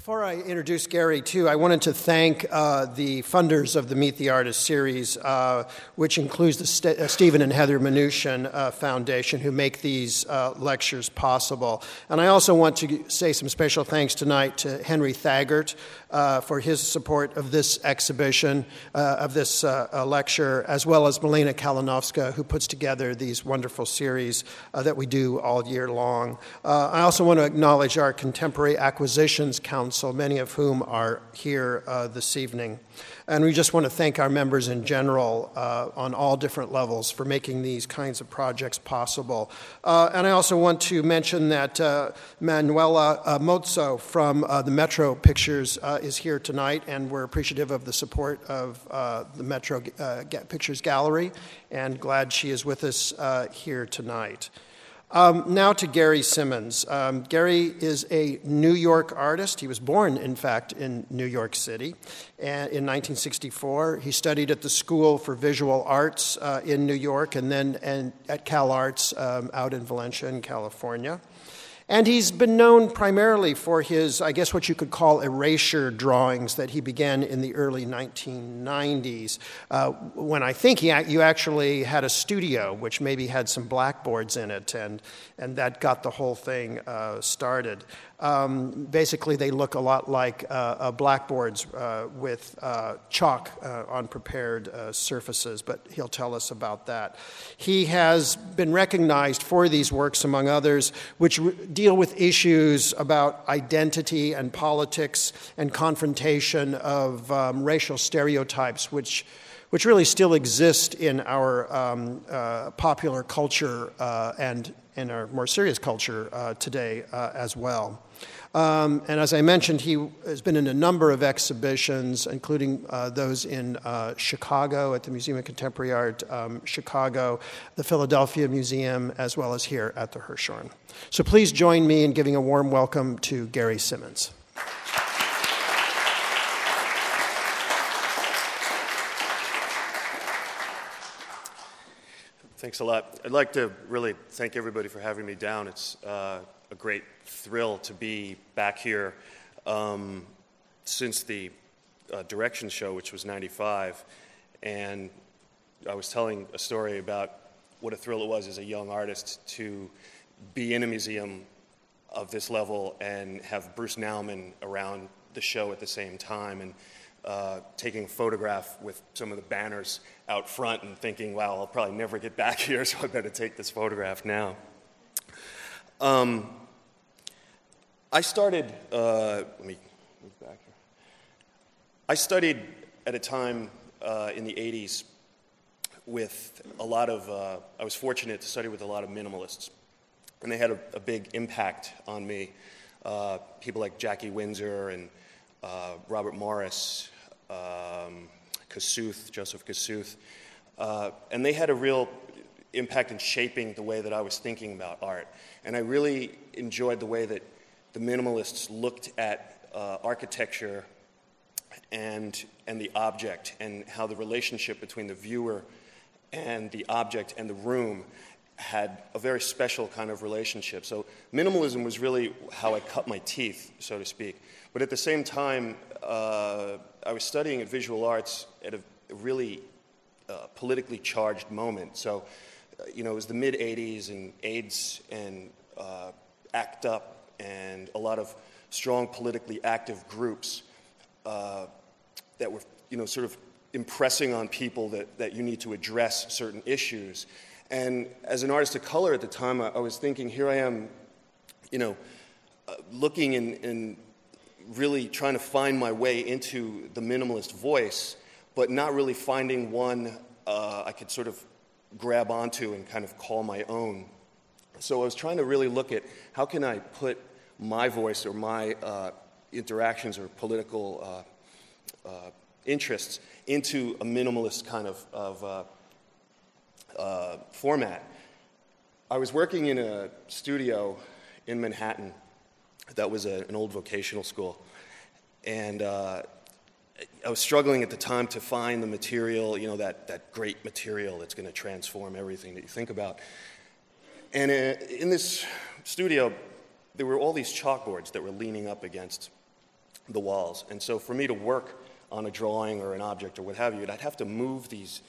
Before I introduce Gary, too, I wanted to thank uh, the funders of the Meet the Artist series, uh, which includes the St- uh, Stephen and Heather Mnuchin uh, Foundation, who make these uh, lectures possible. And I also want to say some special thanks tonight to Henry Thaggert uh, for his support of this exhibition, of this lecture, as well as Melina Kalinowska, who puts together these wonderful series that we do all year long. I also want to acknowledge our Contemporary Acquisitions Council Council, many of whom are here uh, this evening. And we just want to thank our members in general uh, on all different levels for making these kinds of projects possible. Uh, and I also want to mention that uh, Manuela uh, Mozzo from uh, the Metro Pictures is here tonight, and we're appreciative of the support of the Metro Pictures Gallery, and glad she is with us here tonight. Um, now to Gary Simmons. Um, Gary is a New York artist. He was born, in fact, in New York City in 1964. He studied at the School for Visual Arts uh, in New York and then and at Cal Arts um, out in Valencia, in California. And he's been known primarily for his, I guess, what you could call erasure drawings that he began in the early 1990s, uh, when I think he, you actually had a studio which maybe had some blackboards in it, and, and that got the whole thing uh, started. Um, basically, they look a lot like uh, uh, blackboards uh, with chalk on prepared surfaces, but he'll tell us about that. He has been recognized for these works, among others, which re- deal with issues about identity and politics and confrontation of um, racial stereotypes, which which really still exist in our um, uh, popular culture uh, and in our more serious culture uh, today as well. Um, and as I mentioned, he has been in a number of exhibitions, including uh, those in uh, Chicago at the Museum of Contemporary Art, um, Chicago, the Philadelphia Museum, as well as here at the Hirshhorn. So please join me in giving a warm welcome to Gary Simmons. Thanks a lot. I'd like to really thank everybody for having me down. It's uh, a great thrill to be back here um, since the uh, Direction show, which was 95. And I was telling a story about what a thrill it was as a young artist to be in a museum of this level and have Bruce Nauman around the show at the same time. And uh, taking a photograph with some of the banners out front and thinking, wow, I'll probably never get back here, so I better take this photograph now. Um, I started, uh, let me move back here. I studied at a time uh, in the 80s with a lot of, uh, I was fortunate to study with a lot of minimalists, and they had a, a big impact on me. Uh, people like Jackie Winsor and uh, Robert Morris, um, Kosuth, Joseph Kosuth, uh, and they had a real impact in shaping the way that I was thinking about art. And I really enjoyed the way that the minimalists looked at uh, architecture and, and the object and how the relationship between the viewer and the object and the room had a very special kind of relationship. So minimalism was really how I cut my teeth, so to speak. But at the same time, uh, I was studying at visual arts at a really uh, politically charged moment. So, uh, you know, it was the mid 80s and AIDS and uh, ACT UP and a lot of strong politically active groups uh, that were, you know, sort of impressing on people that, that you need to address certain issues. And as an artist of color at the time, I, I was thinking, here I am, you know, uh, looking and, really trying to find my way into the minimalist voice, but not really finding one uh, I could sort of grab onto and kind of call my own. So I was trying to really look at how can I put my voice or my uh, interactions or political uh, uh interests into a minimalist kind of, of uh, format. I was working in a studio in Manhattan that was a, an old vocational school. And uh, I was struggling at the time to find the material, you know, that, that great material that's going to transform everything that you think about. And in this studio, there were all these chalkboards that were leaning up against the walls. And so for me to work on a drawing or an object or what have you, I'd have to move these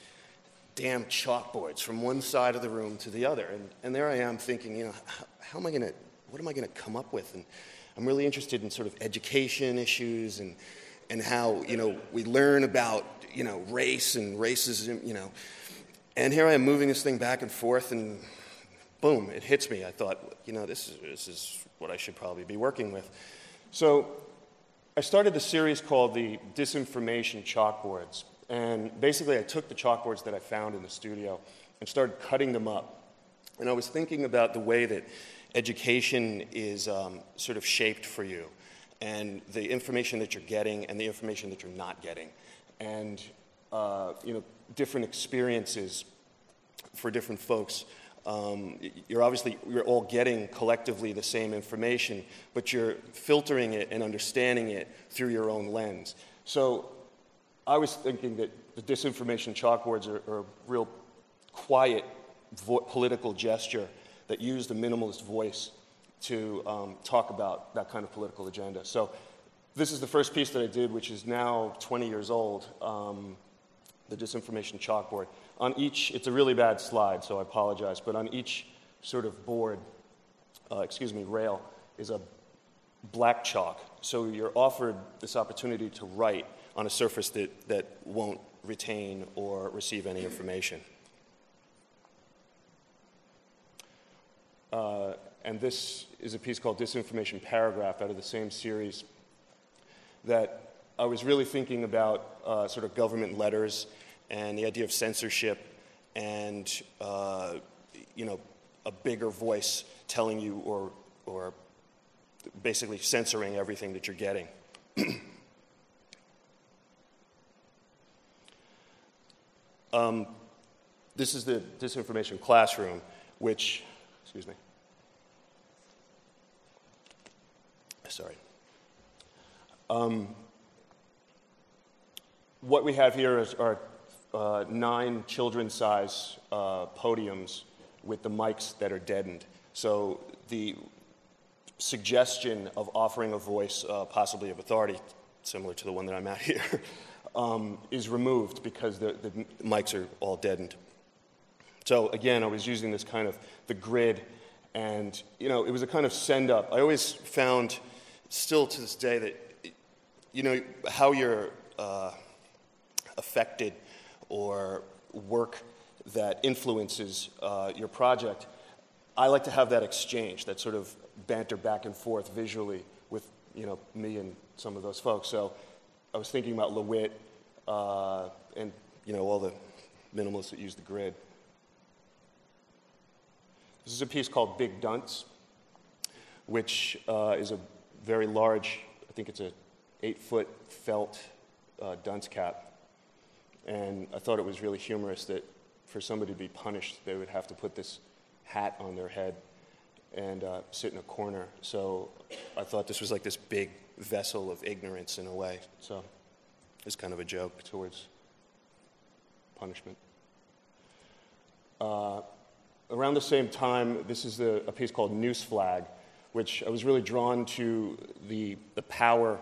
damn chalkboards from one side of the room to the other. And, and there I am thinking, you know, how, how am I going to, what am I going to come up with? And I'm really interested in sort of education issues and, and how, you know, we learn about, you know, race and racism, you know. And here I am moving this thing back and forth and boom, it hits me. I thought, you know, this is, this is what I should probably be working with. So I started the series called the Disinformation Chalkboards. And basically, I took the chalkboards that I found in the studio and started cutting them up. And I was thinking about the way that education is um, sort of shaped for you, and the information that you're getting and the information that you're not getting, and uh, you know, different experiences for different folks. Um, you're obviously you're all getting collectively the same information, but you're filtering it and understanding it through your own lens. So I was thinking that the disinformation chalkboards are, are a real quiet vo- political gesture that used a minimalist voice to um, talk about that kind of political agenda. So this is the first piece that I did, which is now 20 years old, um, the disinformation chalkboard. On each, it's a really bad slide, so I apologize, but on each sort of board, uh, excuse me, rail, is a black chalk. So you're offered this opportunity to write on a surface that, that won't retain or receive any information. Uh, and this is a piece called Disinformation Paragraph out of the same series that I was really thinking about uh, sort of government letters and the idea of censorship and, uh, you know, a bigger voice telling you or, or basically censoring everything that you're getting. Um, this is the disinformation classroom, which, excuse me. Sorry. Um, what we have here is, are uh, nine children size uh, podiums with the mics that are deadened. So the suggestion of offering a voice, uh, possibly of authority, similar to the one that I'm at here, um, is removed because the, the mics are all deadened. So again, I was using this kind of the grid, and you know, it was a kind of send up. I always found, still to this day, that you know how you're uh, affected or work that influences uh, your project. I like to have that exchange, that sort of banter back and forth visually with you know me and some of those folks. So I was thinking about LeWitt uh, and you know all the minimalists that use the grid. This is a piece called Big Dunce, which uh, is a very large, I think it's a eight foot felt uh, dunce cap. And I thought it was really humorous that for somebody to be punished, they would have to put this hat on their head and uh, sit in a corner. So I thought this was like this big vessel of ignorance in a way. So it's kind of a joke towards punishment. Uh, around the same time, this is a, a piece called Noose Flag, which I was really drawn to the, the power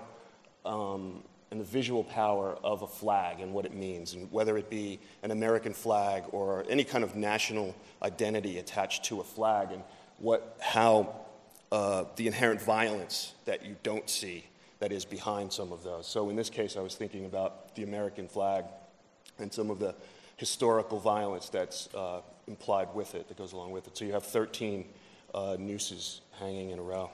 um, and the visual power of a flag and what it means, and whether it be an American flag or any kind of national identity attached to a flag, and what, how uh, the inherent violence that you don't see that is behind some of those. So in this case, I was thinking about the American flag and some of the historical violence that's uh, implied with it, that goes along with it. So you have 13 uh, nooses hanging in a row.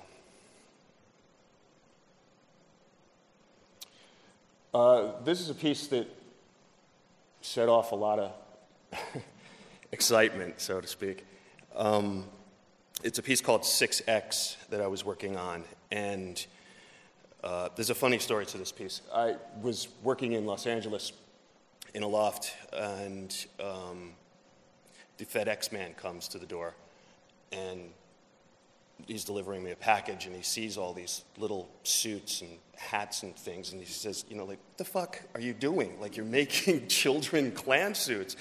Uh, this is a piece that set off a lot of excitement, so to speak. Um, it's a piece called 6X that I was working on, and uh, there's a funny story to this piece. I was working in Los Angeles in a loft, and um, the FedEx man comes to the door, and he's delivering me a package, and he sees all these little suits and hats and things, and he says, "You know, like, what the fuck are you doing? Like, you're making children Klan suits."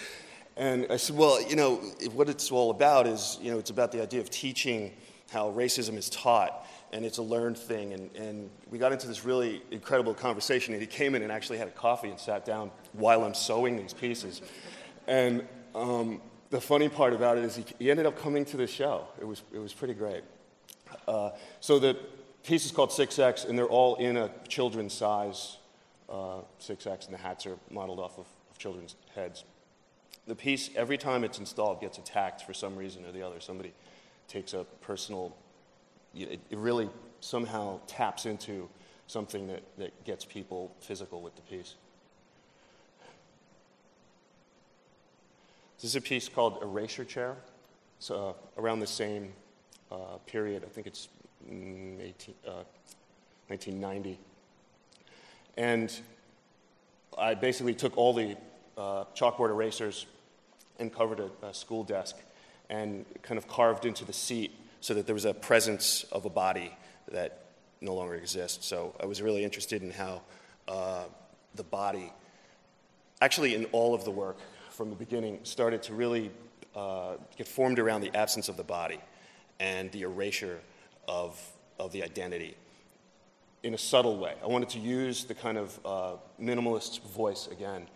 And I said, "Well, you know, what it's all about is, you know, it's about the idea of teaching how racism is taught." and it's a learned thing. And, and we got into this really incredible conversation, and he came in and actually had a coffee and sat down while I'm sewing these pieces. And um, the funny part about it is he, he, ended up coming to the show. It was, it was pretty great. Uh, so the piece is called 6X, and they're all in a children's size uh, 6X, and the hats are modeled off of, of children's heads. The piece, every time it's installed, gets attacked for some reason or the other. Somebody takes a personal, it, it really somehow taps into something that, that gets people physical with the piece. This is a piece called Erasure Chair. It's uh, around the same period. I think it's 18, uh, 1990. And I basically took all the uh, chalkboard erasers and covered a, a, school desk and kind of carved into the seat so that there was a presence of a body that no longer exists. So I was really interested in how uh, the body, actually, in all of the work from the beginning, started to really uh, get formed around the absence of the body and the erasure of, of the identity in a subtle way. I wanted to use the kind of uh, minimalist voice again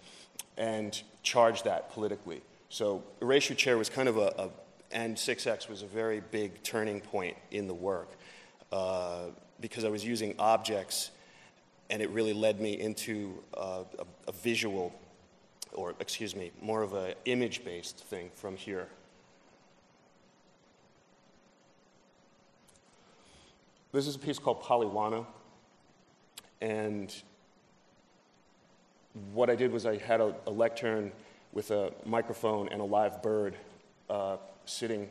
and charge that politically. So Erasure Chair was kind of a, a and 6X was a very big turning point in the work uh, because I was using objects and it really led me into uh, a, a visual, or excuse me, more of an image based thing from here. This is a piece called Polywana. And what I did was I had a, a lectern with a microphone and a live bird uh, sitting,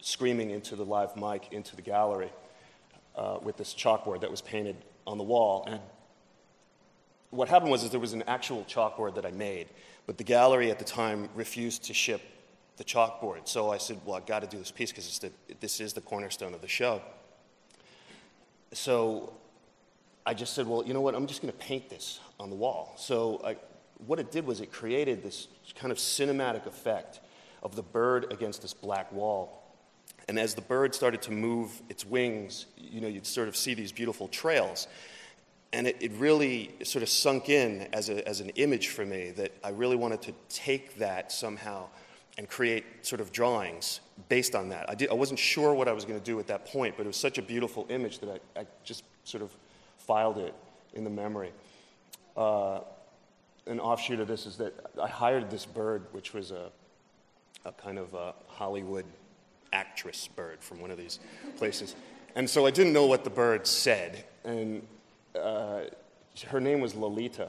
screaming into the live mic into the gallery uh, with this chalkboard that was painted on the wall. And what happened was is there was an actual chalkboard that I made, but the gallery at the time refused to ship the chalkboard. So I said, well, I've got to do this piece because this is the cornerstone of the show. So I just said, well, you know what, I'm just going to paint this on the wall. So I, what it did was it created this kind of cinematic effect of the bird against this black wall. And as the bird started to move its wings, you know, you'd sort of see these beautiful trails. And it, it really sort of sunk in as, a, as an image for me that I really wanted to take that somehow and create sort of drawings based on that. I, did, I wasn't sure what I was going to do at that point, but it was such a beautiful image that I, I just sort of filed it in the memory. Uh, an offshoot of this is that I hired this bird, which was a, a kind of a Hollywood actress bird from one of these places. And so I didn't know what the bird said. And uh, her name was Lolita.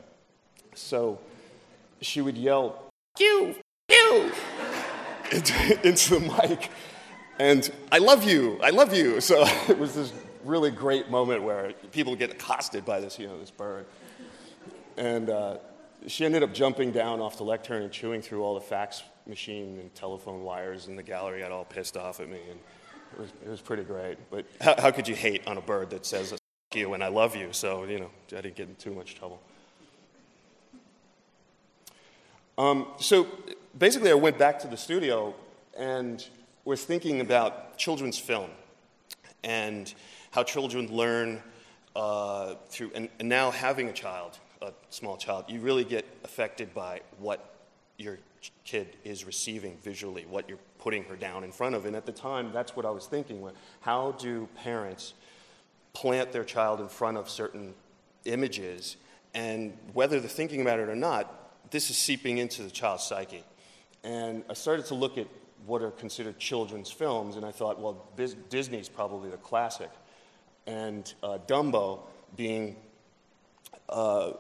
So she would yell, you, you, into, into the mic. And I love you, I love you. So it was this really great moment where people get accosted by this, you know, this bird. And uh, she ended up jumping down off the lectern and chewing through all the fax machine and telephone wires, and the gallery got all pissed off at me. And it was, it was pretty great. But how, how could you hate on a bird that says you and I love you? So, you know, I didn't get in too much trouble. Um, so basically, I went back to the studio and was thinking about children's film and how children learn uh, through, and, and now having a child, a small child, you really get affected by what your kid is receiving visually, what you're putting her down in front of. And at the time, that's what I was thinking. How do parents plant their child in front of certain images? And whether they're thinking about it or not, this is seeping into the child's psyche. And I started to look at what are considered children's films, and I thought, well, Disney's probably the classic and uh, Dumbo being uh,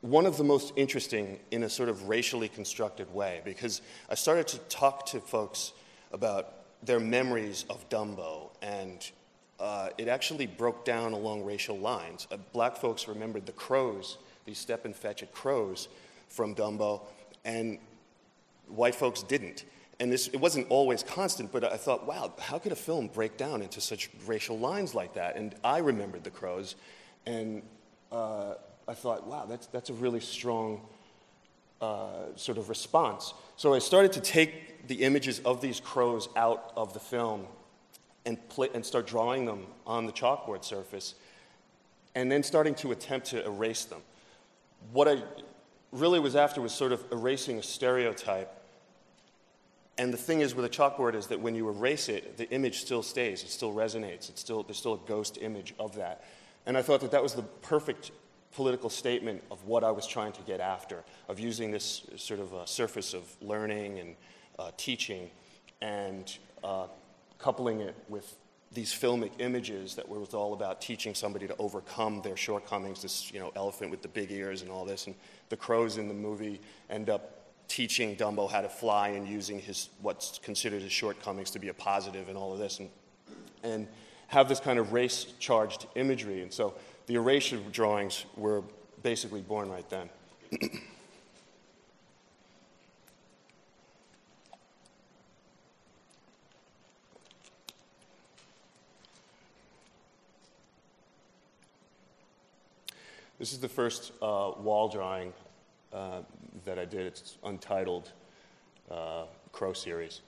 one of the most interesting in a sort of racially constructed way because I started to talk to folks about their memories of Dumbo, and uh, it actually broke down along racial lines. Uh, black folks remembered the crows, these step and fetch it crows from Dumbo, and white folks didn't and this, it wasn't always constant, but I thought, wow, how could a film break down into such racial lines like that? And I remembered The Crows, and uh, I thought, wow, that's, that's a really strong uh, sort of response. So I started to take the images of these crows out of the film and, and start drawing them on the chalkboard surface and then starting to attempt to erase them. What I really was after was sort of erasing a stereotype. And the thing is with a chalkboard is that when you erase it, the image still stays, it still resonates, it's still, there's still a ghost image of that. And I thought that that was the perfect political statement of what I was trying to get after, of using this sort of surface of learning and uh, teaching and uh, coupling it with these filmic images that was all about teaching somebody to overcome their shortcomings. This, you know, elephant with the big ears and all this, and the crows in the movie end up teaching Dumbo how to fly and using his what's considered his shortcomings to be a positive and all of this, and and have this kind of race-charged imagery. And so the erasure drawings were basically born right then. This is the first uh, wall drawing uh, that I did. It's untitled uh, Crow series.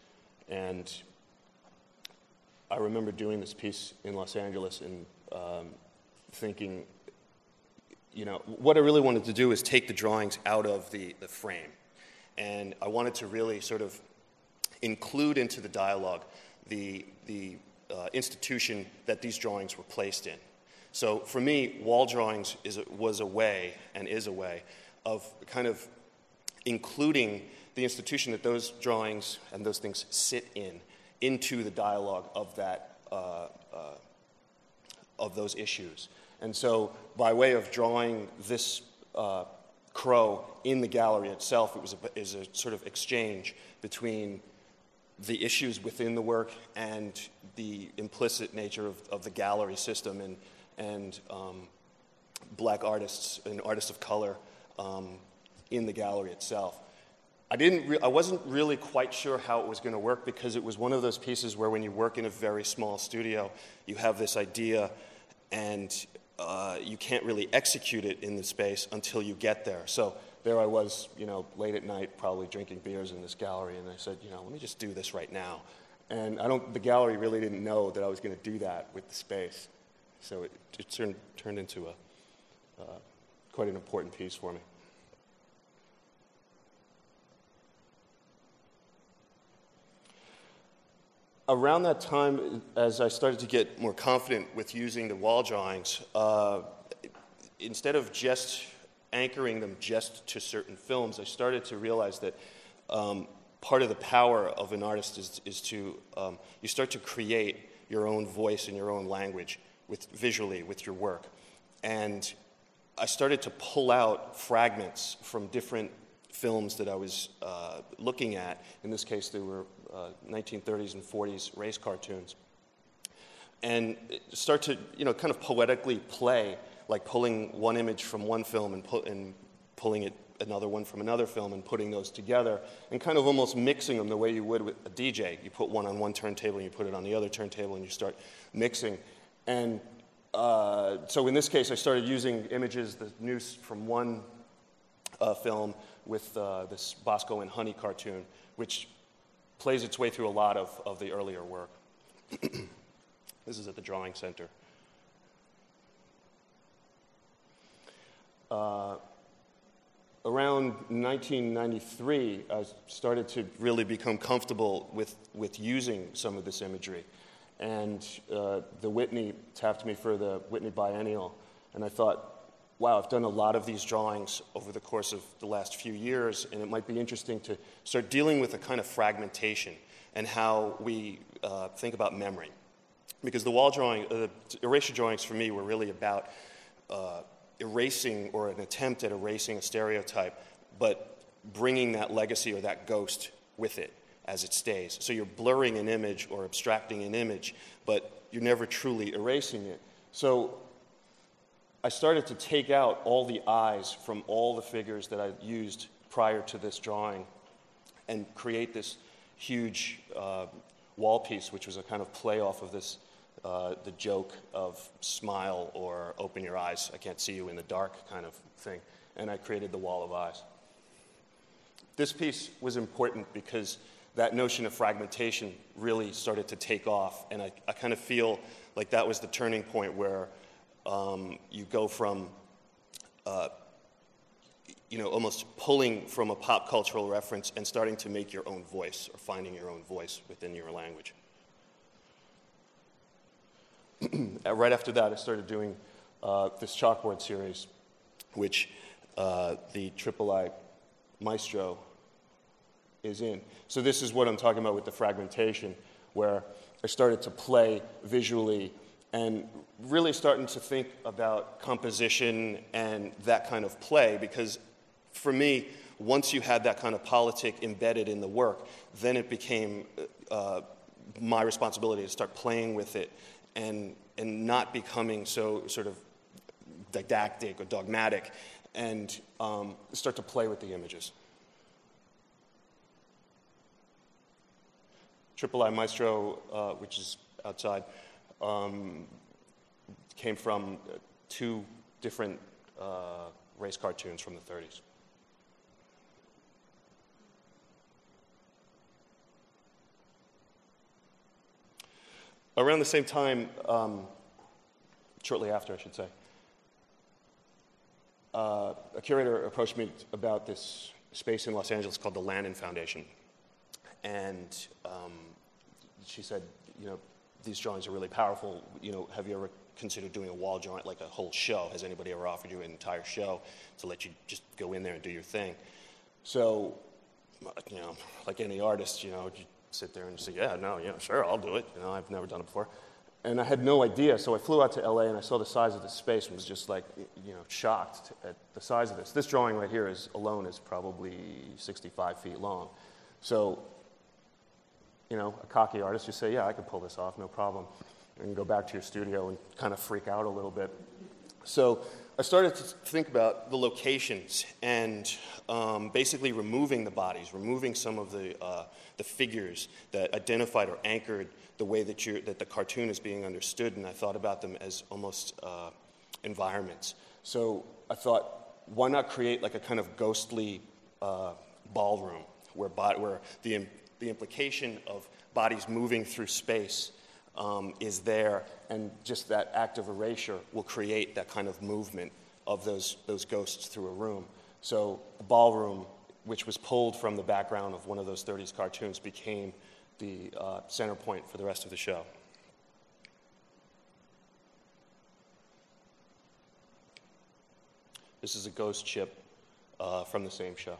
And I remember doing this piece in Los Angeles and um, thinking, you know, what I really wanted to do is take the drawings out of the, the frame. And I wanted to really sort of include into the dialogue the, the uh, institution that these drawings were placed in. So for me, wall drawings is, was a way and is a way of kind of including the institution that those drawings and those things sit in into the dialogue of that uh, uh, of those issues. And so, by way of drawing this uh, crow in the gallery itself, it was a, is a sort of exchange between the issues within the work and the implicit nature of, of the gallery system and and um, black artists and artists of color um, in the gallery itself. I, didn't re- I wasn't really quite sure how it was going to work because it was one of those pieces where when you work in a very small studio, you have this idea and uh, you can't really execute it in the space until you get there. So there I was, you know, late at night, probably drinking beers in this gallery, and I said, you know, let me just do this right now. And I don't, the gallery really didn't know that I was going to do that with the space. So it, it turned, turned into a, uh, quite an important piece for me. Around that time, as I started to get more confident with using the wall drawings, uh, instead of just anchoring them just to certain films, I started to realize that um, part of the power of an artist is, is to, um, you start to create your own voice and your own language with visually with your work. And I started to pull out fragments from different films that I was uh, looking at. In this case, they were uh, 1930s and 40s race cartoons. And start to, you know, kind of poetically play, like pulling one image from one film and, pu- and pulling it another one from another film and putting those together and kind of almost mixing them the way you would with a DJ. You put one on one turntable and you put it on the other turntable and you start mixing. And uh, so in this case, I started using images, the news from one uh, film with uh, this Bosko and Honey cartoon, which plays its way through a lot of, of the earlier work. this is at the Drawing Center. Uh, around 1993, I started to really become comfortable with, with using some of this imagery and uh, the Whitney tapped me for the Whitney Biennial, and I thought, wow, I've done a lot of these drawings over the course of the last few years, and it might be interesting to start dealing with a kind of fragmentation and how we uh, think about memory. Because the wall drawing, uh, the erasure drawings for me were really about uh, erasing or an attempt at erasing a stereotype, but bringing that legacy or that ghost with it as it stays. So you're blurring an image or abstracting an image, but you're never truly erasing it. So I started to take out all the eyes from all the figures that I used prior to this drawing and create this huge uh, wall piece, which was a kind of play off of this, uh, the joke of smile or open your eyes, I can't see you in the dark kind of thing. And I created the wall of eyes. This piece was important because that notion of fragmentation really started to take off. And I, I kind of feel like that was the turning point where um, you go from, uh, you know, almost pulling from a pop cultural reference and starting to make your own voice or finding your own voice within your language. right after that, I started doing uh, this chalkboard series, which uh, the Triple I Maestro is in. So, this is what I'm talking about with the fragmentation, where I started to play visually and really starting to think about composition and that kind of play because for me, once you had that kind of politic embedded in the work, then it became uh, my responsibility to start playing with it and, and not becoming so sort of didactic or dogmatic and um, start to play with the images. Triple I Maestro, uh, which is outside, um, came from two different uh, race cartoons from the 30s. Around the same time, um, shortly after, I should say, uh, a curator approached me about this space in Los Angeles called the Lannan Foundation. And um, she said, you know, these drawings are really powerful. You know, have you ever considered doing a wall drawing, like a whole show? Has anybody ever offered you an entire show to let you just go in there and do your thing? So, you know, like any artist, you know, you sit there and say, yeah, no, yeah, sure, I'll do it. You know, I've never done it before. And I had no idea, so I flew out to LA and I saw the size of the space and was just like, you know, shocked at the size of this. This drawing right here is alone is probably 65 feet long. So you know, a cocky artist, you say, yeah, I can pull this off, no problem. And go back to your studio and kind of freak out a little bit. So I started to think about the locations and um, basically removing the bodies, removing some of the, uh, the figures that identified or anchored the way that, you that the cartoon is being understood. And I thought about them as almost uh, environments. So I thought, why not create like a kind of ghostly uh, ballroom where, where the the implication of bodies moving through space um, is there, and just that act of erasure will create that kind of movement of those, those ghosts through a room. So the ballroom, which was pulled from the background of one of those 30s cartoons, became the uh, center point for the rest of the show. This is a ghost ship uh, from the same show.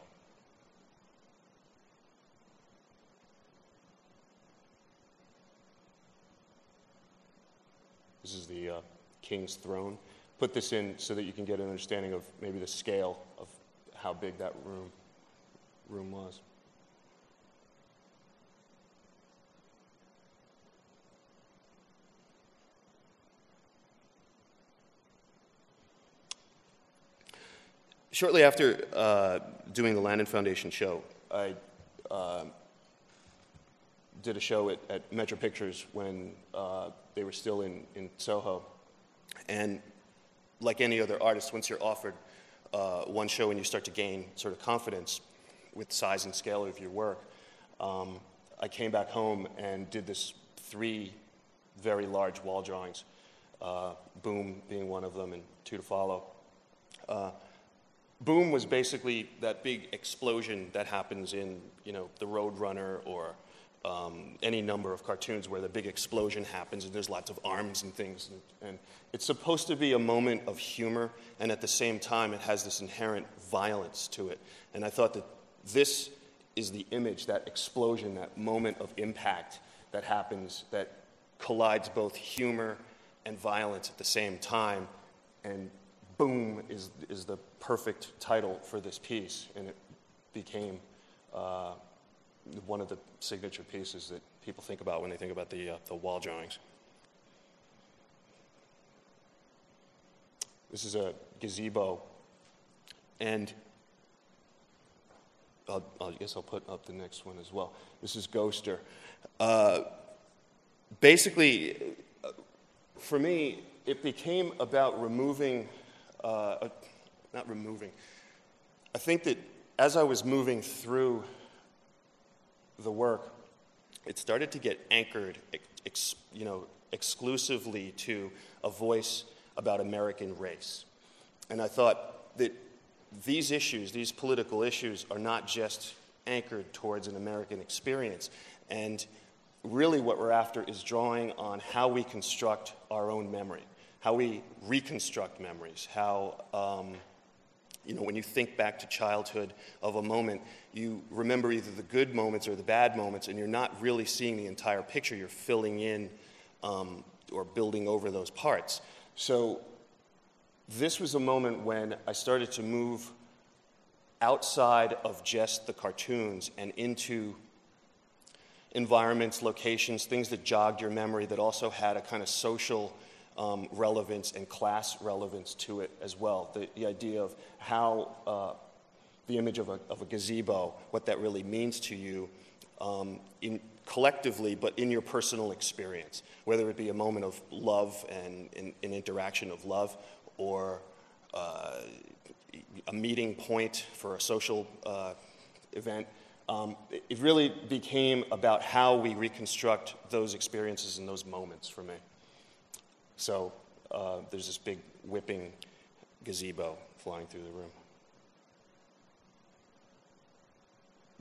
This is the uh, king's throne. Put this in so that you can get an understanding of maybe the scale of how big that room, room was. Shortly after uh, doing the Lannan Foundation show, I uh, did a show at, at Metro Pictures when uh, they were still in, in Soho. And like any other artist, once you're offered uh, one show and you start to gain sort of confidence with size and scale of your work, um, I came back home and did this three very large wall drawings, uh, Boom being one of them and two to follow. Uh, Boom was basically that big explosion that happens in, you know, The Roadrunner or um, any number of cartoons where the big explosion happens and there's lots of arms and things. And, and, it's supposed to be a moment of humor, and at the same time, it has this inherent violence to it. And I thought that this is the image, that explosion, that moment of impact that happens that collides both humor and violence at the same time. And boom is, is the perfect title for this piece, and it became. Uh, one of the signature pieces that people think about when they think about the, uh, the wall drawings. This is a gazebo, and I'll, i guess I'll put up the next one as well. This is Ghoster. Uh, basically, uh, for me, it became about removing, uh, not removing, I think that as I was moving through the work, it started to get anchored, ex, you know, exclusively to a voice about American race. And I thought that these issues, these political issues, are not just anchored towards an American experience. And really, what we're after is drawing on how we construct our own memory, how we reconstruct memories, how. Um, you know, when you think back to childhood of a moment, you remember either the good moments or the bad moments, and you're not really seeing the entire picture. You're filling in um, or building over those parts. So, this was a moment when I started to move outside of just the cartoons and into environments, locations, things that jogged your memory that also had a kind of social um, relevance and class relevance to it as well. The, the idea of how uh, the image of a, of a, gazebo, what that really means to you um, in, collectively, but in your personal experience, whether it be a moment of love and an interaction of love or uh, a meeting point for a social uh, event. Um, it really became about how we reconstruct those experiences and those moments for me. So uh, there's this big whipping gazebo flying through the room.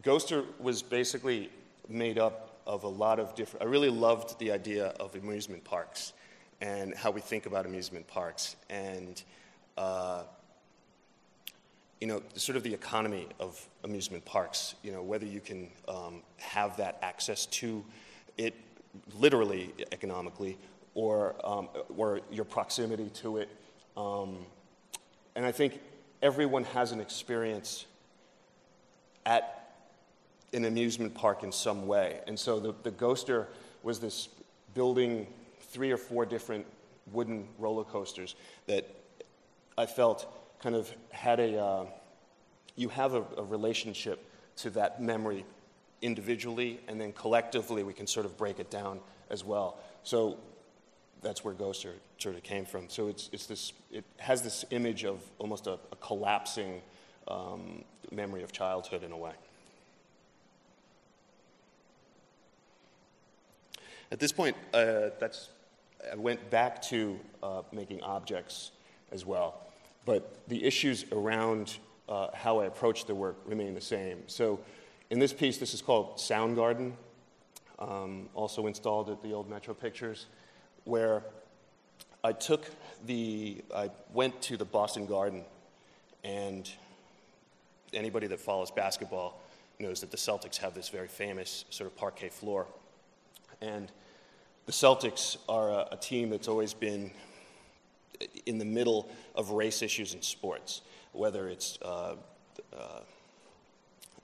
Ghoster was basically made up of a lot of different. I really loved the idea of amusement parks and how we think about amusement parks and. Uh, you know, sort of the economy of amusement parks, you know, whether you can um, have that access to it literally economically or, um, or your proximity to it. Um, and I think everyone has an experience at an amusement park in some way. And so the, the Ghoster was this building three or four different wooden roller coasters that I felt kind of had a, uh, you have a, a relationship to that memory individually, and then collectively we can sort of break it down as well. So that's where Ghoster sort of came from. So it's, it's this, it has this image of almost a, a collapsing um, memory of childhood in a way. At this point, uh, that's, I went back to uh, making objects as well. But the issues around uh, how I approach the work remain the same. So in this piece, this is called Soundgarden, um, also installed at the old Metro Pictures, where I took the, I went to the Boston Garden, and anybody that follows basketball knows that the Celtics have this very famous sort of parquet floor. And the Celtics are a, a team that's always been in the middle of race issues in sports, whether it's uh, uh,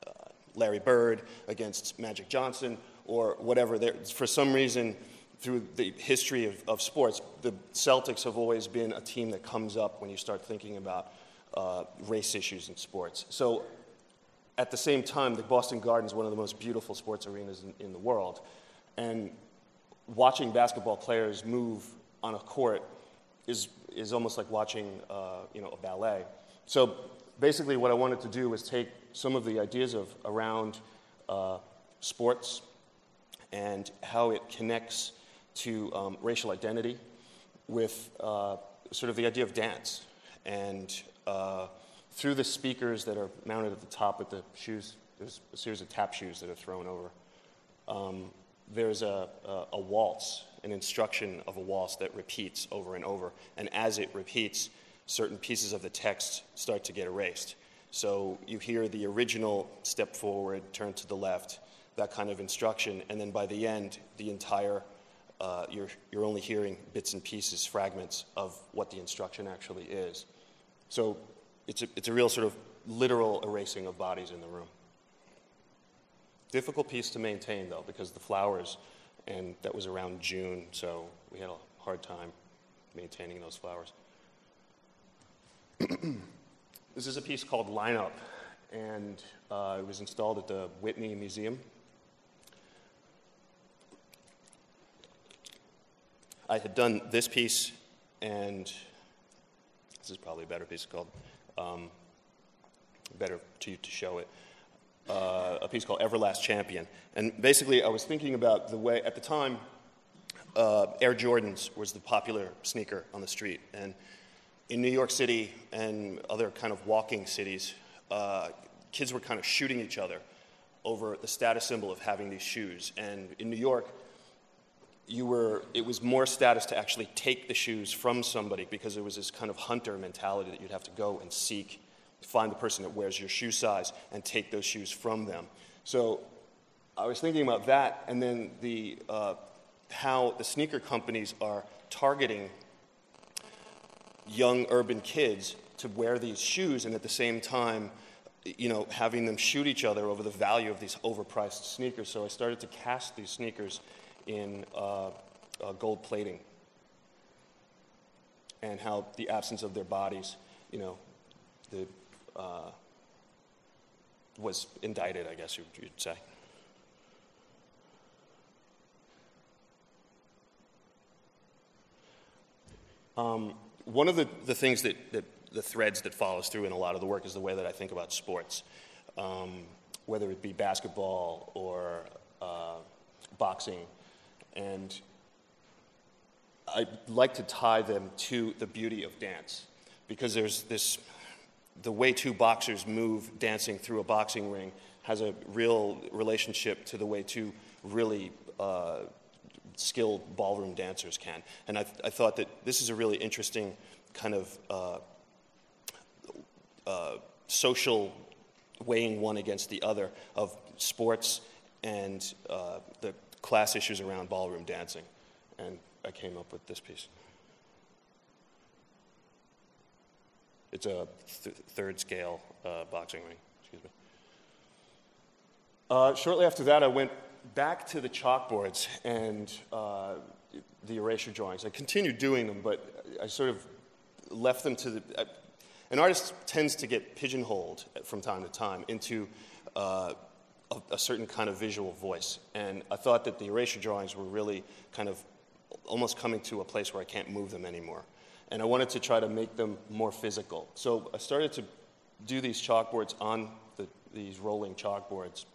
uh, Larry Bird against Magic Johnson or whatever. There, for some reason, through the history of, of, sports, the Celtics have always been a team that comes up when you start thinking about uh, race issues in sports. So, at the same time, the Boston Garden is one of the most beautiful sports arenas in, in the world. And watching basketball players move on a court is, is almost like watching uh, you know, a ballet. So basically what I wanted to do was take some of the ideas of around uh, sports and how it connects to um, racial identity with uh, sort of the idea of dance. And uh, through the speakers that are mounted at the top with the shoes, there's a series of tap shoes that are thrown over. Um, there's a, a, a waltz an instruction of a waltz that repeats over and over. And as it repeats, certain pieces of the text start to get erased. So you hear the original step forward, turn to the left, that kind of instruction, and then by the end, the entire, uh, you're, you're only hearing bits and pieces, fragments of what the instruction actually is. So it's a, it's a real sort of literal erasing of bodies in the room. Difficult piece to maintain, though, because the flowers and that was around June, so we had a hard time maintaining those flowers. this is a piece called Lineup, and uh, it was installed at the Whitney Museum. I had done this piece, and this is probably a better piece called um, better to, to show it. uh, a piece called Everlast Champion. And basically, I was thinking about the way, at the time, uh, Air Jordans was the popular sneaker on the street. And in New York City and other kind of walking cities, uh, kids were kind of shooting each other over the status symbol of having these shoes. And in New York, you were, it was more status to actually take the shoes from somebody because it was this kind of hunter mentality that you'd have to go and seek, find the person that wears your shoe size, and take those shoes from them. So I was thinking about that, and then the, uh, how the sneaker companies are targeting young urban kids to wear these shoes, and at the same time, you know, having them shoot each other over the value of these overpriced sneakers. So I started to cast these sneakers in uh, uh, gold plating and how the absence of their bodies, you know, the, uh, was indicted, I guess you'd, say. Um, one of the, the things that, that the threads that follows through in a lot of the work is the way that I think about sports, um, whether it be basketball or uh, boxing. And I'd like to tie them to the beauty of dance because there's this the way two boxers move dancing through a boxing ring has a real relationship to the way two really uh, skilled ballroom dancers can. And I, I, thought that this is a really interesting kind of uh, uh, social weighing one against the other of sports and uh, the class issues around ballroom dancing. And I came up with this piece. It's a th- third scale uh, boxing ring. Excuse me. Uh, shortly after that, I went back to the chalkboards and uh, the erasure drawings. I continued doing them, but I sort of left them to the an artist tends to get pigeonholed from time to time into uh, a, a, certain kind of visual voice. And I thought that the erasure drawings were really kind of almost coming to a place where I can't move them anymore. And I wanted to try to make them more physical. So I started to do these chalkboards on the, these rolling chalkboards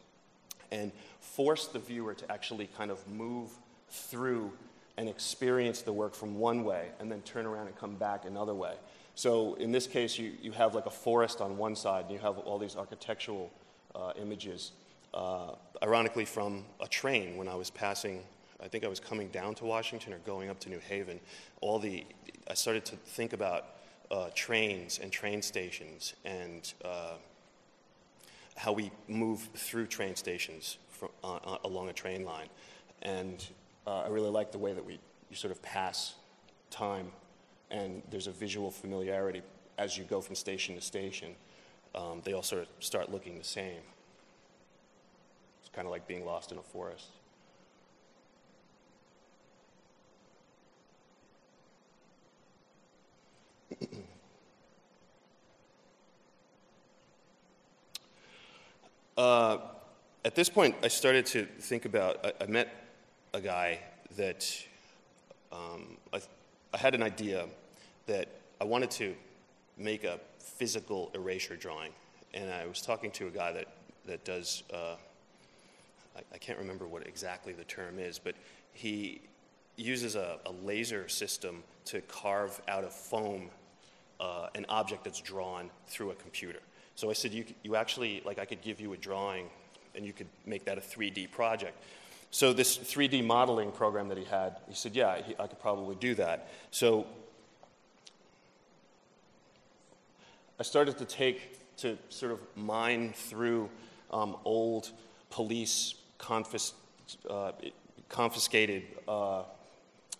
and force the viewer to actually kind of move through and experience the work from one way and then turn around and come back another way. So in this case, you, you have like a forest on one side, and you have all these architectural uh, images. Uh, ironically, from a train when I was passing, I think I was coming down to Washington or going up to New Haven. All the, I started to think about uh, trains and train stations and uh, how we move through train stations from, uh, along a train line. And uh, I really like the way that we you sort of pass time and there's a visual familiarity as you go from station to station. Um, they all sort of start looking the same. Kind of like being lost in a forest. uh, at this point, I started to think about. I, I met a guy that um, I, I had an idea that I wanted to make a physical erasure drawing. And I was talking to a guy that, that does, uh, I, I, can't remember what exactly the term is, but he uses a, a laser system to carve out of foam uh, an object that's drawn through a computer. So I said, you, you actually, like, I could give you a drawing and you could make that a 3D project. So this 3D modeling program that he had, he said, yeah, he, I could probably do that. So I started to take, to sort of mine through um, old police confis- uh, confiscated uh,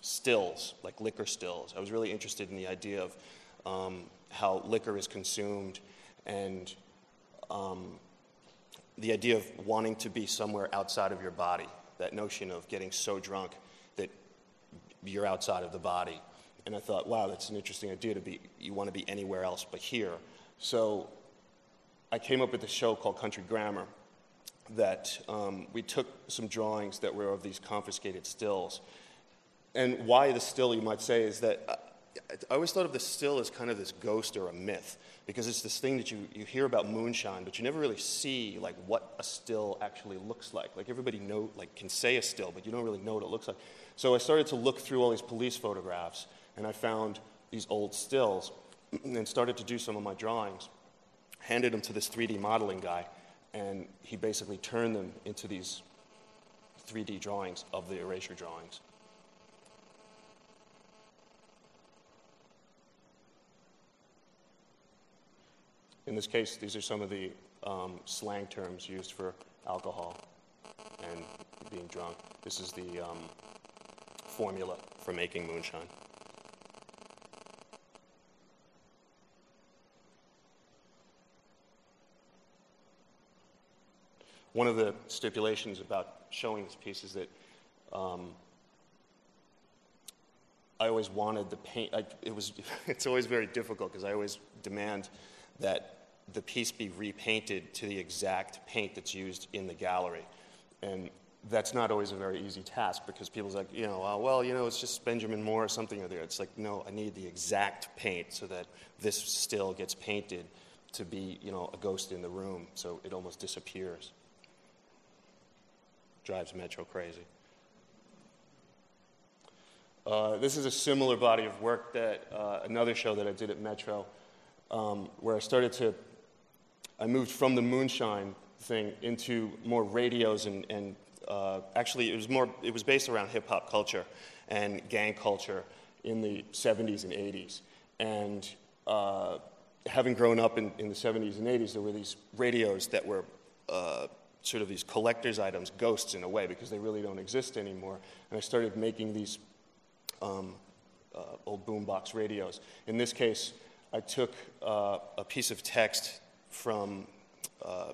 stills, like liquor stills. I was really interested in the idea of um, how liquor is consumed and um, the idea of wanting to be somewhere outside of your body, that notion of getting so drunk that you're outside of the body. And I thought, wow, that's an interesting idea to be, you want to be anywhere else but here. So I came up with a show called Country Grammar that um, we took some drawings that were of these confiscated stills. And why the still, you might say, is that I always thought of the still as kind of this ghost or a myth because it's this thing that you, you hear about moonshine, but you never really see like what a still actually looks like. Like everybody know, like can say a still, but you don't really know what it looks like. So I started to look through all these police photographs, and I found these old stills, and started to do some of my drawings. Handed them to this 3D modeling guy, and he basically turned them into these 3D drawings of the erasure drawings. In this case, these are some of the um, slang terms used for alcohol and being drunk. This is the um, formula for making moonshine. One of the stipulations about showing this piece is that um, I always wanted the paint. I, it was. It's always very difficult because I always demand that the piece be repainted to the exact paint that's used in the gallery, and that's not always a very easy task because people's like, you know, uh, well, you know, it's just Benjamin Moore or something or there. It's like, no, I need the exact paint so that this still gets painted to be, you know, a ghost in the room, so it almost disappears. Drives Metro crazy. Uh, this is a similar body of work that uh, another show that I did at Metro, um, where I started to, I moved from the moonshine thing into more radios and, and uh, actually it was more, it was based around hip hop culture and gang culture in the 70s and 80s. And uh, having grown up in, in, the 70s and 80s, there were these radios that were uh, sort of these collector's items, ghosts in a way, because they really don't exist anymore. And I started making these um, uh, old boombox radios. In this case, I took uh, a piece of text from uh,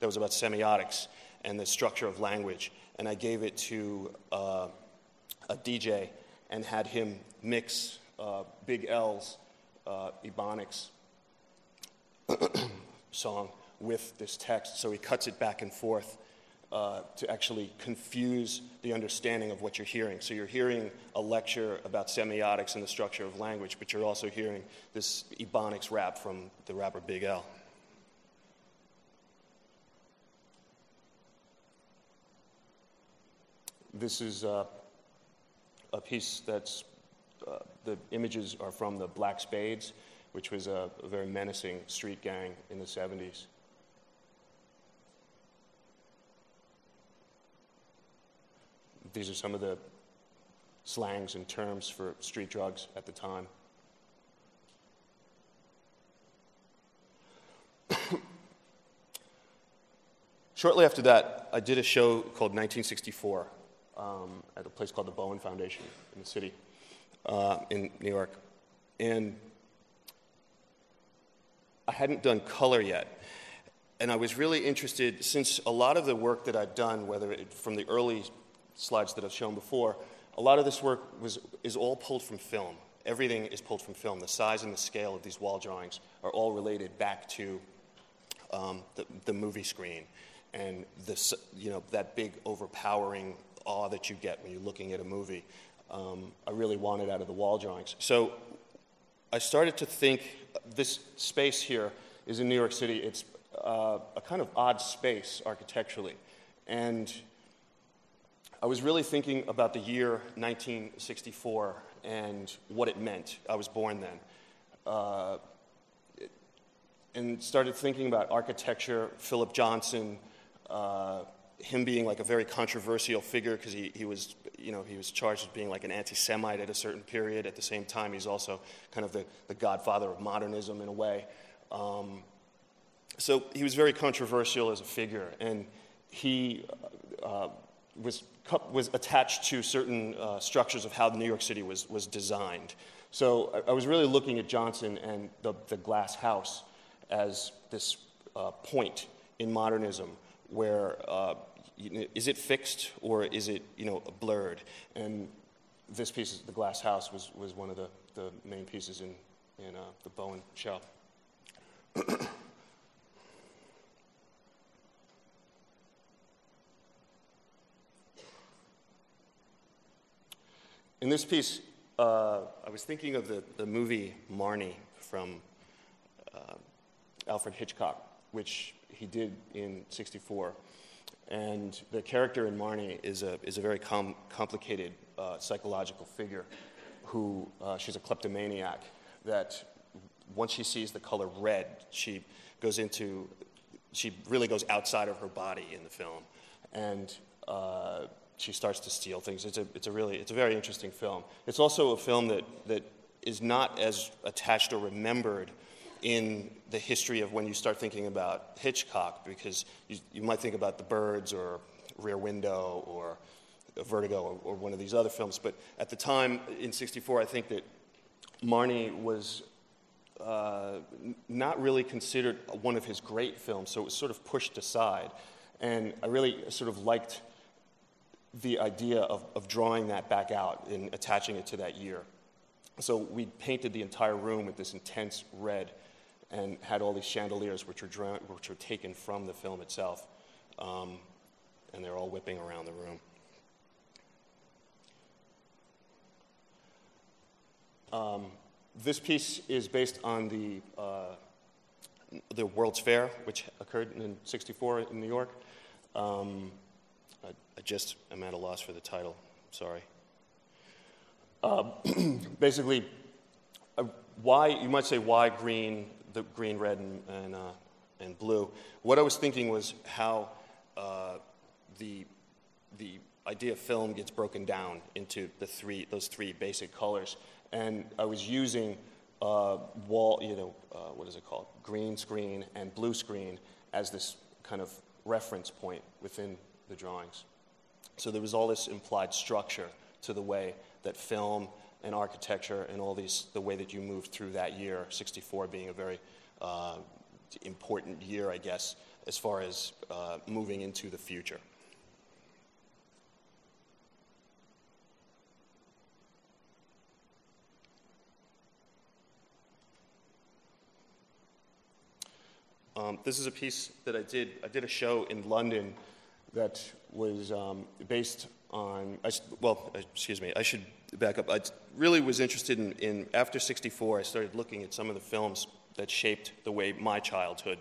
that was about semiotics and the structure of language, and I gave it to uh, a DJ and had him mix uh, Big L's uh, Ebonics song with this text. So he cuts it back and forth uh, to actually confuse the understanding of what you're hearing. So you're hearing a lecture about semiotics and the structure of language, but you're also hearing this Ebonics rap from the rapper Big L. This is uh, a piece that's, uh, the images are from the Black Spades, which was a, a very menacing street gang in the 70s. These are some of the slangs and terms for street drugs at the time. Shortly after that, I did a show called 1964 um, at a place called the Bohen Foundation in the city uh, in New York. And I hadn't done color yet. And I was really interested, since a lot of the work that I'd done, whether it, from the early slides that I've shown before, a lot of this work was, is all pulled from film. Everything is pulled from film. The size and the scale of these wall drawings are all related back to um, the, the movie screen and this, you know, that big overpowering awe that you get when you're looking at a movie. Um, I really wanted out of the wall drawings. So I started to think this space here is in New York City. It's uh, a kind of odd space architecturally. And I was really thinking about the year 1964 and what it meant. I was born then. Uh, and started thinking about architecture, Philip Johnson, uh, him being like a very controversial figure because he, he was, you know, he was charged with being like an anti-Semite at a certain period. At the same time, he's also kind of the, the godfather of modernism in a way. Um, so he was very controversial as a figure, and he uh, was, was attached to certain uh, structures of how New York City was, was designed. So I, I was really looking at Johnson and the, the glass house as this uh, point in modernism where uh, is it fixed or is it you know blurred? And this piece, the glass house, was, was one of the, the main pieces in, in uh, the Bohen show. In this piece, uh, I was thinking of the, the movie Marnie from uh, Alfred Hitchcock, which he did in 64. And the character in Marnie is a, is a very com- complicated uh, psychological figure who, uh, she's a kleptomaniac, that once she sees the color red, she goes into, she really goes outside of her body in the film. And uh, she starts to steal things. It's a, it's a really, it's a very interesting film. It's also a film that, that is not as attached or remembered in the history of when you start thinking about Hitchcock, because you, you might think about The Birds or Rear Window or Vertigo or, or, one of these other films. But at the time, in 64, I think that Marnie was uh, not really considered one of his great films, so it was sort of pushed aside. And I really sort of liked the idea of, of drawing that back out and attaching it to that year. So we painted the entire room with this intense red and had all these chandeliers which were, drawn, which were taken from the film itself. Um, and they're all whipping around the room. Um, this piece is based on the, uh, the World's Fair, which occurred in 64 in New York. Um, I, I, just am at a loss for the title. Sorry. Uh, basically, uh, why, you might say, why green, the green, red, and, and, uh, and blue? What I was thinking was how uh, the, the idea of film gets broken down into the three, those three basic colors and I was using uh, wall, you know, uh, what is it called? Green screen and blue screen as this kind of reference point within the drawings. So there was all this implied structure to the way that film and architecture and all these, the way that you moved through that year, 64 being a very uh, important year, I guess, as far as uh, moving into the future. Um, this is a piece that I did. I did a show in London that was um, based on, I, well, excuse me, I should back up. I really was interested in, in, after 64, I started looking at some of the films that shaped the way my childhood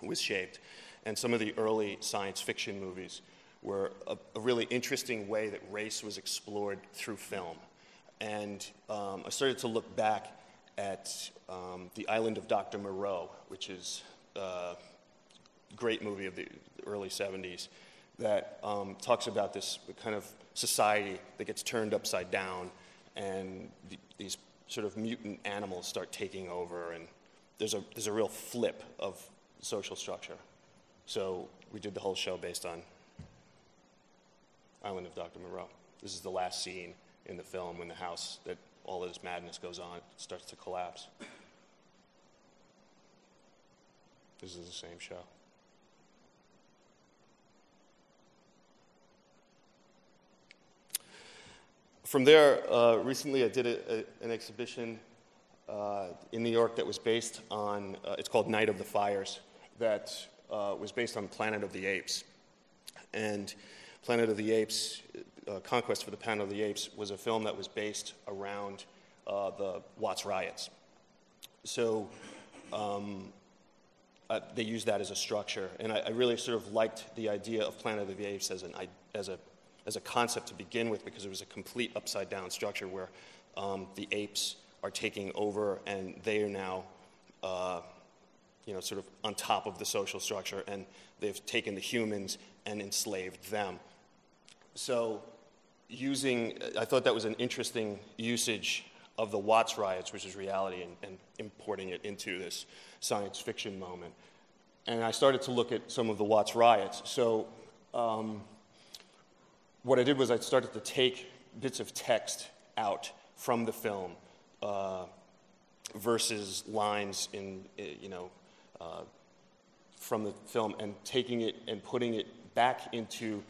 was shaped. And some of the early science fiction movies were a, a really interesting way that race was explored through film. And um, I started to look back at um, The Island of Dr. Moreau, which is a great movie of the early 70s that um, talks about this kind of society that gets turned upside down and th- these sort of mutant animals start taking over and there's a, there's a real flip of social structure. So we did the whole show based on Island of Dr. Moreau. This is the last scene in the film when the house that all of this madness goes on starts to collapse. This is the same show. From there, uh, recently I did a, a, an exhibition uh, in New York that was based on, uh, it's called Night of the Fires, that uh, was based on Planet of the Apes. And Planet of the Apes, uh, Conquest for the Planet of the Apes, was a film that was based around uh, the Watts riots. So um, they use that as a structure. And I, I, really sort of liked the idea of Planet of the Apes as, an, as, a, as a concept to begin with because it was a complete upside down structure where um, the apes are taking over and they are now, uh, you know, sort of on top of the social structure and they've taken the humans and enslaved them. So, using, I thought that was an interesting usage of the Watts riots, which is reality, and, and importing it into this science fiction moment. And I started to look at some of the Watts riots. So, um, what I did was I started to take bits of text out from the film uh, versus lines in, uh, you know, uh, from the film and taking it and putting it back into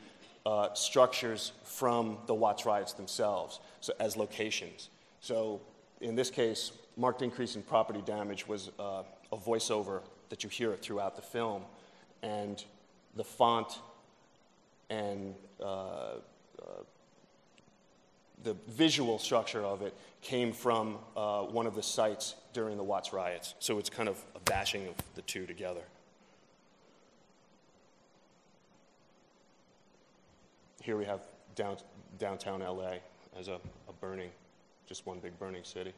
uh, structures from the Watts riots themselves, so as locations. So in this case, marked increase in property damage was uh, a voiceover that you hear throughout the film, and the font and uh, uh, the visual structure of it came from uh, one of the sites during the Watts riots. So it's kind of a bashing of the two together. Here we have down, downtown LA as a, a burning, just one big burning city.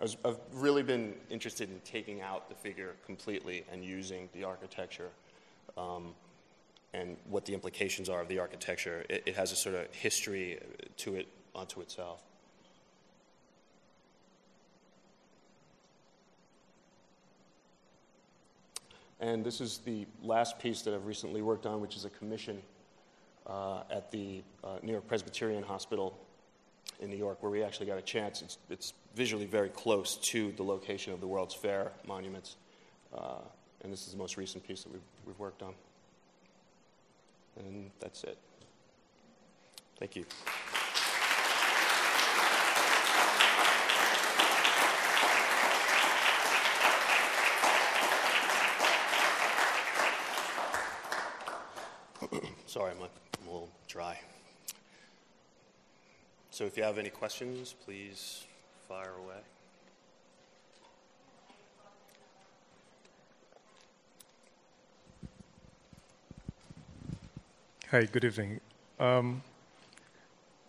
I have really been interested in taking out the figure completely and using the architecture um, and what the implications are of the architecture. It, it has a sort of history to it onto itself. And this is the last piece that I've recently worked on, which is a commission uh, at the uh, New York Presbyterian Hospital in New York, where we actually got a chance. It's, it's visually very close to the location of the World's Fair monuments. Uh, and this is the most recent piece that we've, we've worked on. And that's it. Thank you. Sorry, I'm a, I'm a little dry. So if you have any questions, please fire away. Hi, good evening. Um,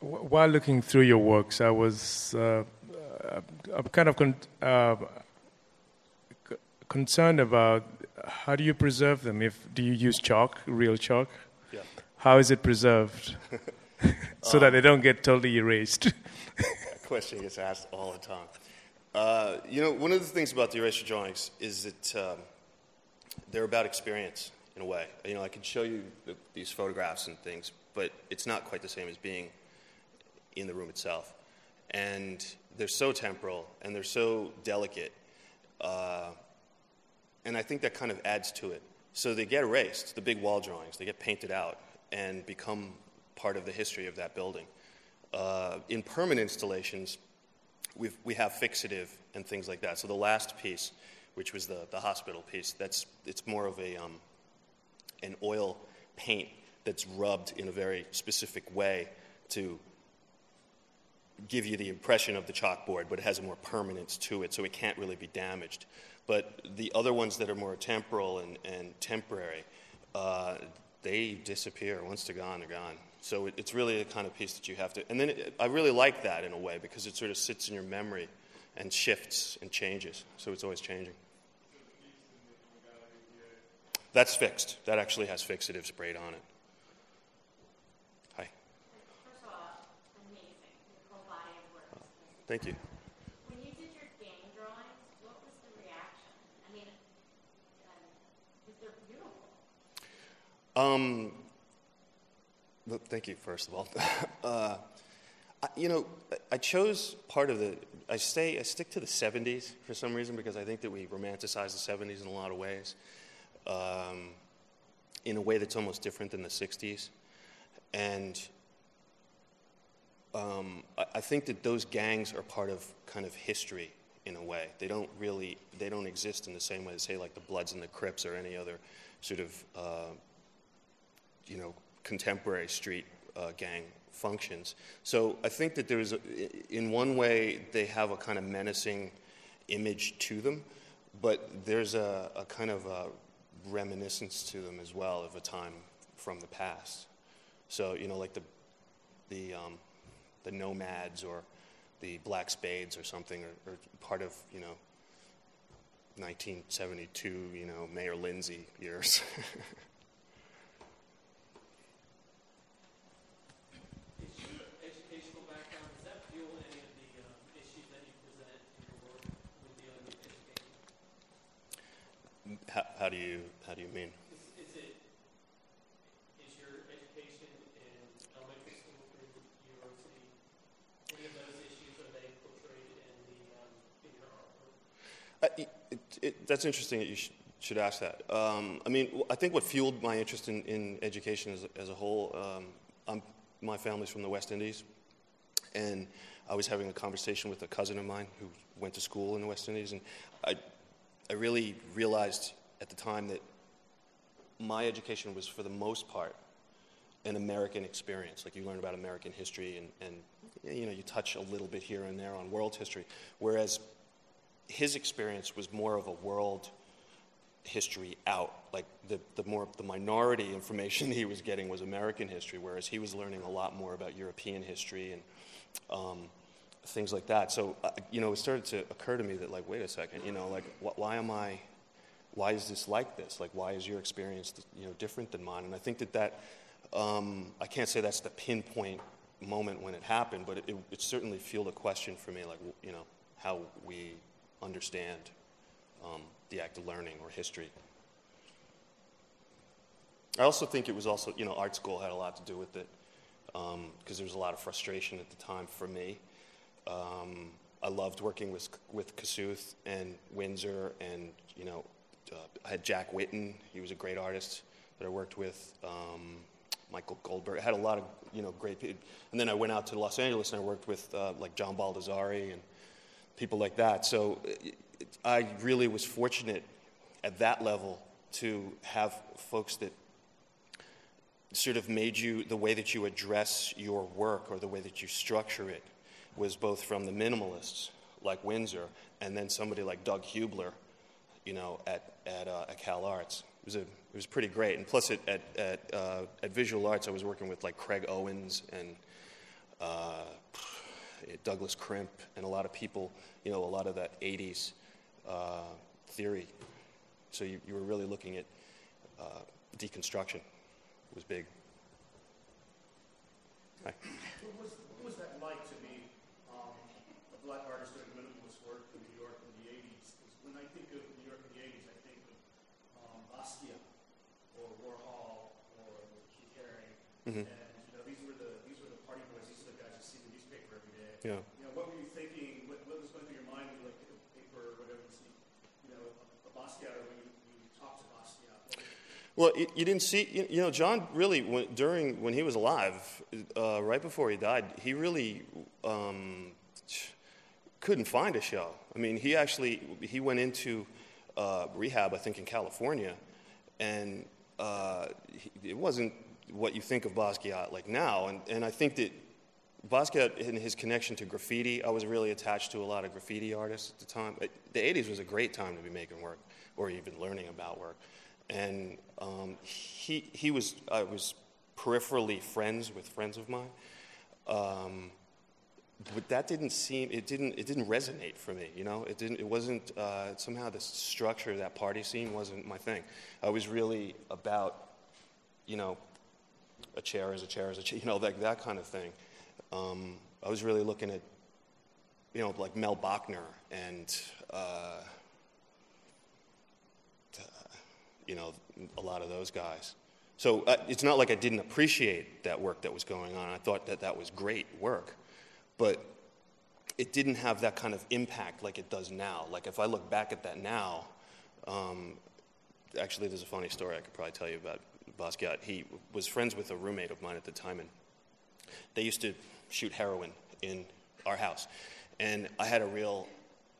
while looking through your works, I was uh, I'm kind of con- uh, c- concerned about how do you preserve them? If do you use chalk, real chalk? Yeah. How is it preserved so um, that they don't get totally erased? that question gets asked all the time. Uh, you know, one of the things about the erasure drawings is that um, they're about experience in a way. You know, I can show you the, these photographs and things, but it's not quite the same as being in the room itself. And they're so temporal and they're so delicate. Uh, and I think that kind of adds to it. So they get erased, the big wall drawings, they get painted out and become part of the history of that building. Uh, in permanent installations, we we have fixative and things like that. So the last piece, which was the, the hospital piece, that's, it's more of a, um, an oil paint that's rubbed in a very specific way to give you the impression of the chalkboard, but it has a more permanence to it, so it can't really be damaged. But the other ones that are more temporal and, and temporary, uh, they disappear. Once they're gone, they're gone. So it, it's really the kind of piece that you have to. And then it, I really like that in a way because it sort of sits in your memory and shifts and changes. So it's always changing. That's fixed. That actually has fixative sprayed on it. Hi. First of all, amazing. Your whole body of work. Thank you. When you did your gang drawings, what was the reaction? I mean, um, they're beautiful. Um, thank you, first of all. uh, I, you know, I chose part of the. I stay. I stick to the '70s for some reason because I think that we romanticize the '70s in a lot of ways um, in a way that's almost different than the 60s. And um, I, I think that those gangs are part of kind of history in a way. They don't really, they don't exist in the same way as, say, like the Bloods and the Crips or any other sort of, uh, you know, contemporary street uh, gang functions. So I think that there's, a, in one way, they have a kind of menacing image to them, but there's a, a kind of a reminiscence to them as well of a time from the past. So, you know, like the, the, um, the nomads or the black spades or something or, are part of, you know, 1972, you know, Mayor Lindsay years. How, do you how do you mean? Is, is it is your education in elementary school through university? Any of those issues are they portrayed in the um, in your artwork? Uh, it, it, that's interesting that you sh- should ask that. Um, I mean, I think what fueled my interest in, in education as, as a whole. Um, my family's from the West Indies, and I was having a conversation with a cousin of mine who went to school in the West Indies, and I, I really realized at the time that my education was, for the most part, an American experience. Like you learn about American history and, and you know, you touch a little bit here and there on world history. Whereas his experience was more of a world history out. Like the, the more the minority information he was getting was American history, whereas he was learning a lot more about European history and um, things like that. So uh, you know, it started to occur to me that like, wait a second, you know, like wh- why am I? Why is this like this? Like, why is your experience, you know, different than mine? And I think that that um, I can't say that's the pinpoint moment when it happened, but it, it, it certainly fueled a question for me, like, you know, how we understand um, the act of learning or history. I also think it was also, you know, art school had a lot to do with it because um, there was a lot of frustration at the time for me. Um, I loved working with with Kossuth and Winsor and you know, uh, I had Jack Whitten. He was a great artist that I worked with. Um, Michael Goldberg. I had a lot of you know great people. And then I went out to Los Angeles and I worked with uh, like John Baldessari and people like that. So I really was fortunate at that level to have folks that sort of made you the way that you address your work or the way that you structure it was both from the minimalists like Winsor and then somebody like Doug Huebler, you know, at, at, uh, at Cal Arts. It was, a, it was pretty great. And plus, at, at, at, uh, at Visual Arts, I was working with like Craig Owens and uh, Douglas Crimp and a lot of people, you know, a lot of that 80s uh, theory. So you, you were really looking at uh, deconstruction. It was big. Hi. What was, what was that like to be um, a black artist doing minimalist work in New York in the 80s? When I think of New York in the 80s, I think of um, Basquiat or Warhol or Keith Haring. Mm-hmm. And, you know, these were, the, these were the party boys. These are the guys you see in the newspaper every day. Yeah. You know, what were you thinking? What, what was going through your mind when you like pick up paper or whatever and see, you know, a, a Basquiat or when you, when you talk to Basquiat? Well, you, didn't see, you know, John really, when, during, when he was alive, uh, right before he died, he really um, couldn't find a show. I mean, he actually, he went into uh, rehab, I think, in California, and uh, he, it wasn't what you think of Basquiat like now. And, and I think that Basquiat, in his connection to graffiti, I was really attached to a lot of graffiti artists at the time. The 80s was a great time to be making work or even learning about work and um, he, he was, I was peripherally friends with friends of mine. Um, but that didn't seem, it didn't, it didn't resonate for me, you know? It, didn't, it wasn't, uh, somehow the structure of that party scene wasn't my thing. I was really about, you know, a chair is a chair is a chair, you know, like that kind of thing. Um, I was really looking at, you know, like Mel Bochner and, uh, you know, a lot of those guys. So uh, it's not like I didn't appreciate that work that was going on. I thought that that was great work. But it didn't have that kind of impact like it does now. Like if I look back at that now, um, actually, there's a funny story I could probably tell you about Basquiat. Uh, he was friends with a roommate of mine at the time, and they used to shoot heroin in our house. And I had a real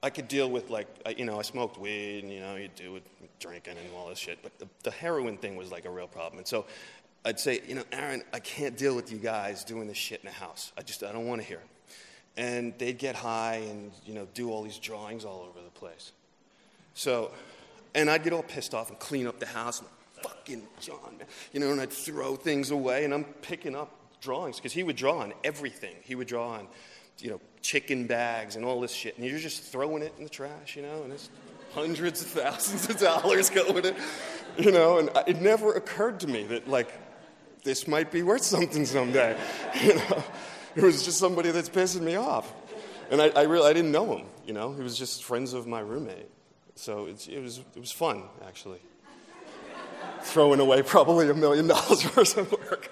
I could deal with like you know I smoked weed and you know you do it drinking and all this shit, but the, the heroin thing was like a real problem. And so I'd say you know Aaron, I can't deal with you guys doing this shit in the house. I just I don't want to hear. It. And they'd get high and you know do all these drawings all over the place. So, and I'd get all pissed off and clean up the house. And, Fucking John, man. you know, and I'd throw things away, and I'm picking up drawings because he would draw on everything. He would draw on you know, chicken bags and all this shit, and you're just throwing it in the trash, you know, and it's hundreds of thousands of dollars going in, you know, and it never occurred to me that, like, this might be worth something someday, you know. It was just somebody that's pissing me off. And I, I really, I didn't know him, you know. He was just friends of my roommate. So it was, it was fun, actually. Throwing away probably a million dollars worth of work.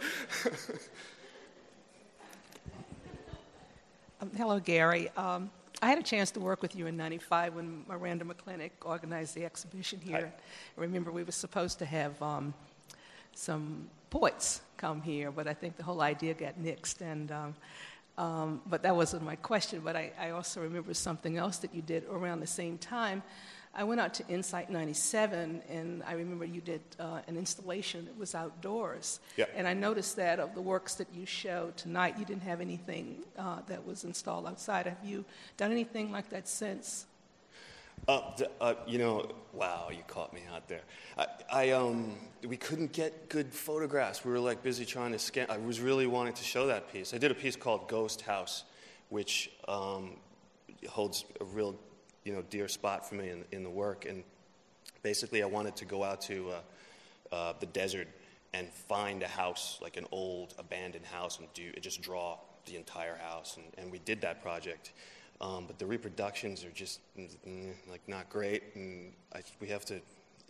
Um, hello, Gary. Um, I had a chance to work with you in 95 when Miranda McClintic organized the exhibition here. I remember we were supposed to have um, some poets come here, but I think the whole idea got nixed. And, um, um, but that wasn't my question. But I, I, also remember something else that you did around the same time. I went out to inSITE 97, and I remember you did uh, an installation that was outdoors. Yeah. And I noticed that of the works that you showed tonight, you didn't have anything uh, that was installed outside. Have you done anything like that since? Uh, d- uh, you know, wow, you caught me out there. I, I, um, we couldn't get good photographs. We were like busy trying to scan. I was really wanting to show that piece. I did a piece called Ghost House, which um, holds a real, you know, dear spot for me in, in the work. And basically, I wanted to go out to uh, uh, the desert and find a house, like an old abandoned house, and do just draw the entire house. And, and we did that project. Um, but the reproductions are just mm, mm, like not great, and I, we have to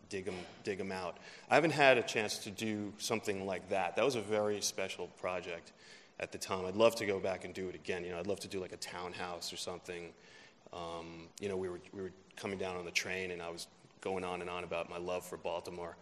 dig them, dig 'em out. I haven't had a chance to do something like that. That was a very special project at the time. I'd love to go back and do it again. You know, I'd love to do like a townhouse or something. Um, you know, we were we were coming down on the train, and I was going on and on about my love for Baltimore.